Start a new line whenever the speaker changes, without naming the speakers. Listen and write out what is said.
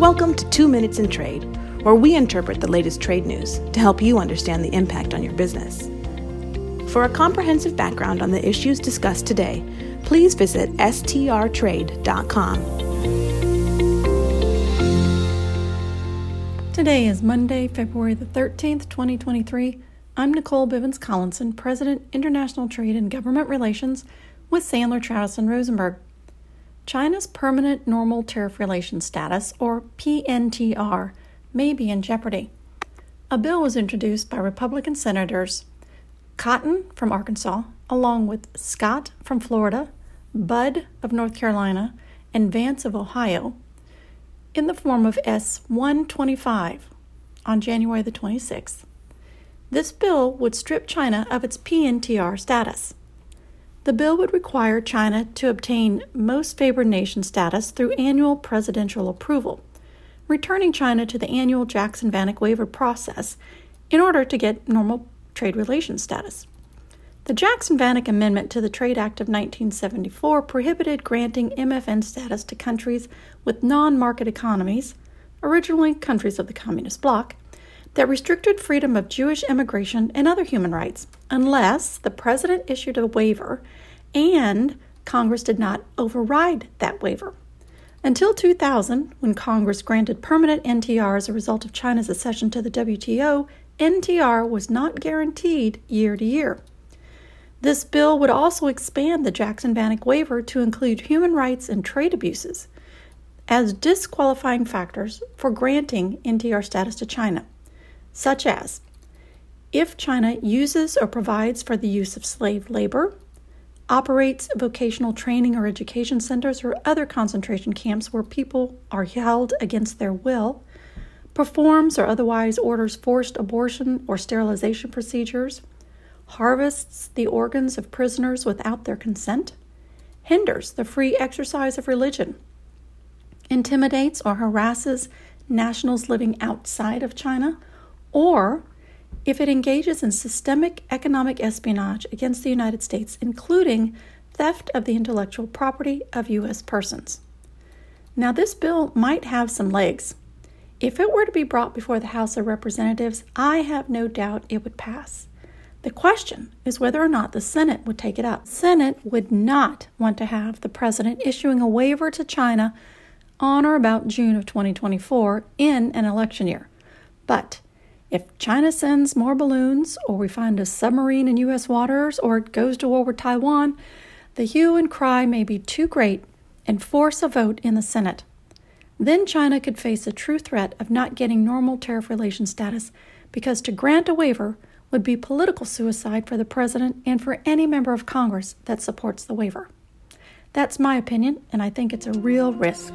Welcome to Two Minutes in Trade, where we interpret the latest trade news to help you understand the impact on your business. For a comprehensive background on the issues discussed today, please visit strtrade.com.
Today is Monday, February the 13th, 2023. I'm Nicole Bivens Collinson, President, International Trade and Government Relations with Sandler Travis and Rosenberg. China's Permanent Normal Tariff Relations Status, or PNTR, may be in jeopardy. A bill was introduced by Republican Senators Cotton from Arkansas, along with Scott from Florida, Budd of North Carolina, and Vance of Ohio, in the form of S 125 on January the 26th. This bill would strip China of its PNTR status. The bill would require China to obtain most favored nation status through annual presidential approval, returning China to the annual Jackson Vanik waiver process in order to get normal trade relations status. The Jackson Vanik Amendment to the Trade Act of 1974 prohibited granting MFN status to countries with non market economies, originally countries of the Communist bloc, that restricted freedom of Jewish immigration and other human rights, unless the president issued a waiver and Congress did not override that waiver. Until 2000, when Congress granted permanent NTR as a result of China's accession to the WTO, NTR was not guaranteed year to year. This bill would also expand the Jackson Vanik waiver to include human rights and trade abuses as disqualifying factors for granting NTR status to China such as if China uses or provides for the use of slave labor, operates vocational training or education centers or other concentration camps where people are held against their will, performs or otherwise orders forced abortion or sterilization procedures, harvests the organs of prisoners without their consent, hinders the free exercise of religion, intimidates or harasses nationals living outside of China or if it engages in systemic economic espionage against the United States, including theft of the intellectual property of U.S. persons. Now, this bill might have some legs. If it were to be brought before the House of Representatives, I have no doubt it would pass. The question is whether or not the Senate would take it up. Senate would not want to have the president issuing a waiver to China on or about June of 2024 in an election year. But if China sends more balloons, or we find a submarine in U.S. waters, or it goes to war with Taiwan, the hue and cry may be too great and force a vote in the Senate. Then China could face a true threat of not getting normal tariff relation status because to grant a waiver would be political suicide for the president and for any member of Congress that supports the waiver. That's my opinion, and I think it's a real risk.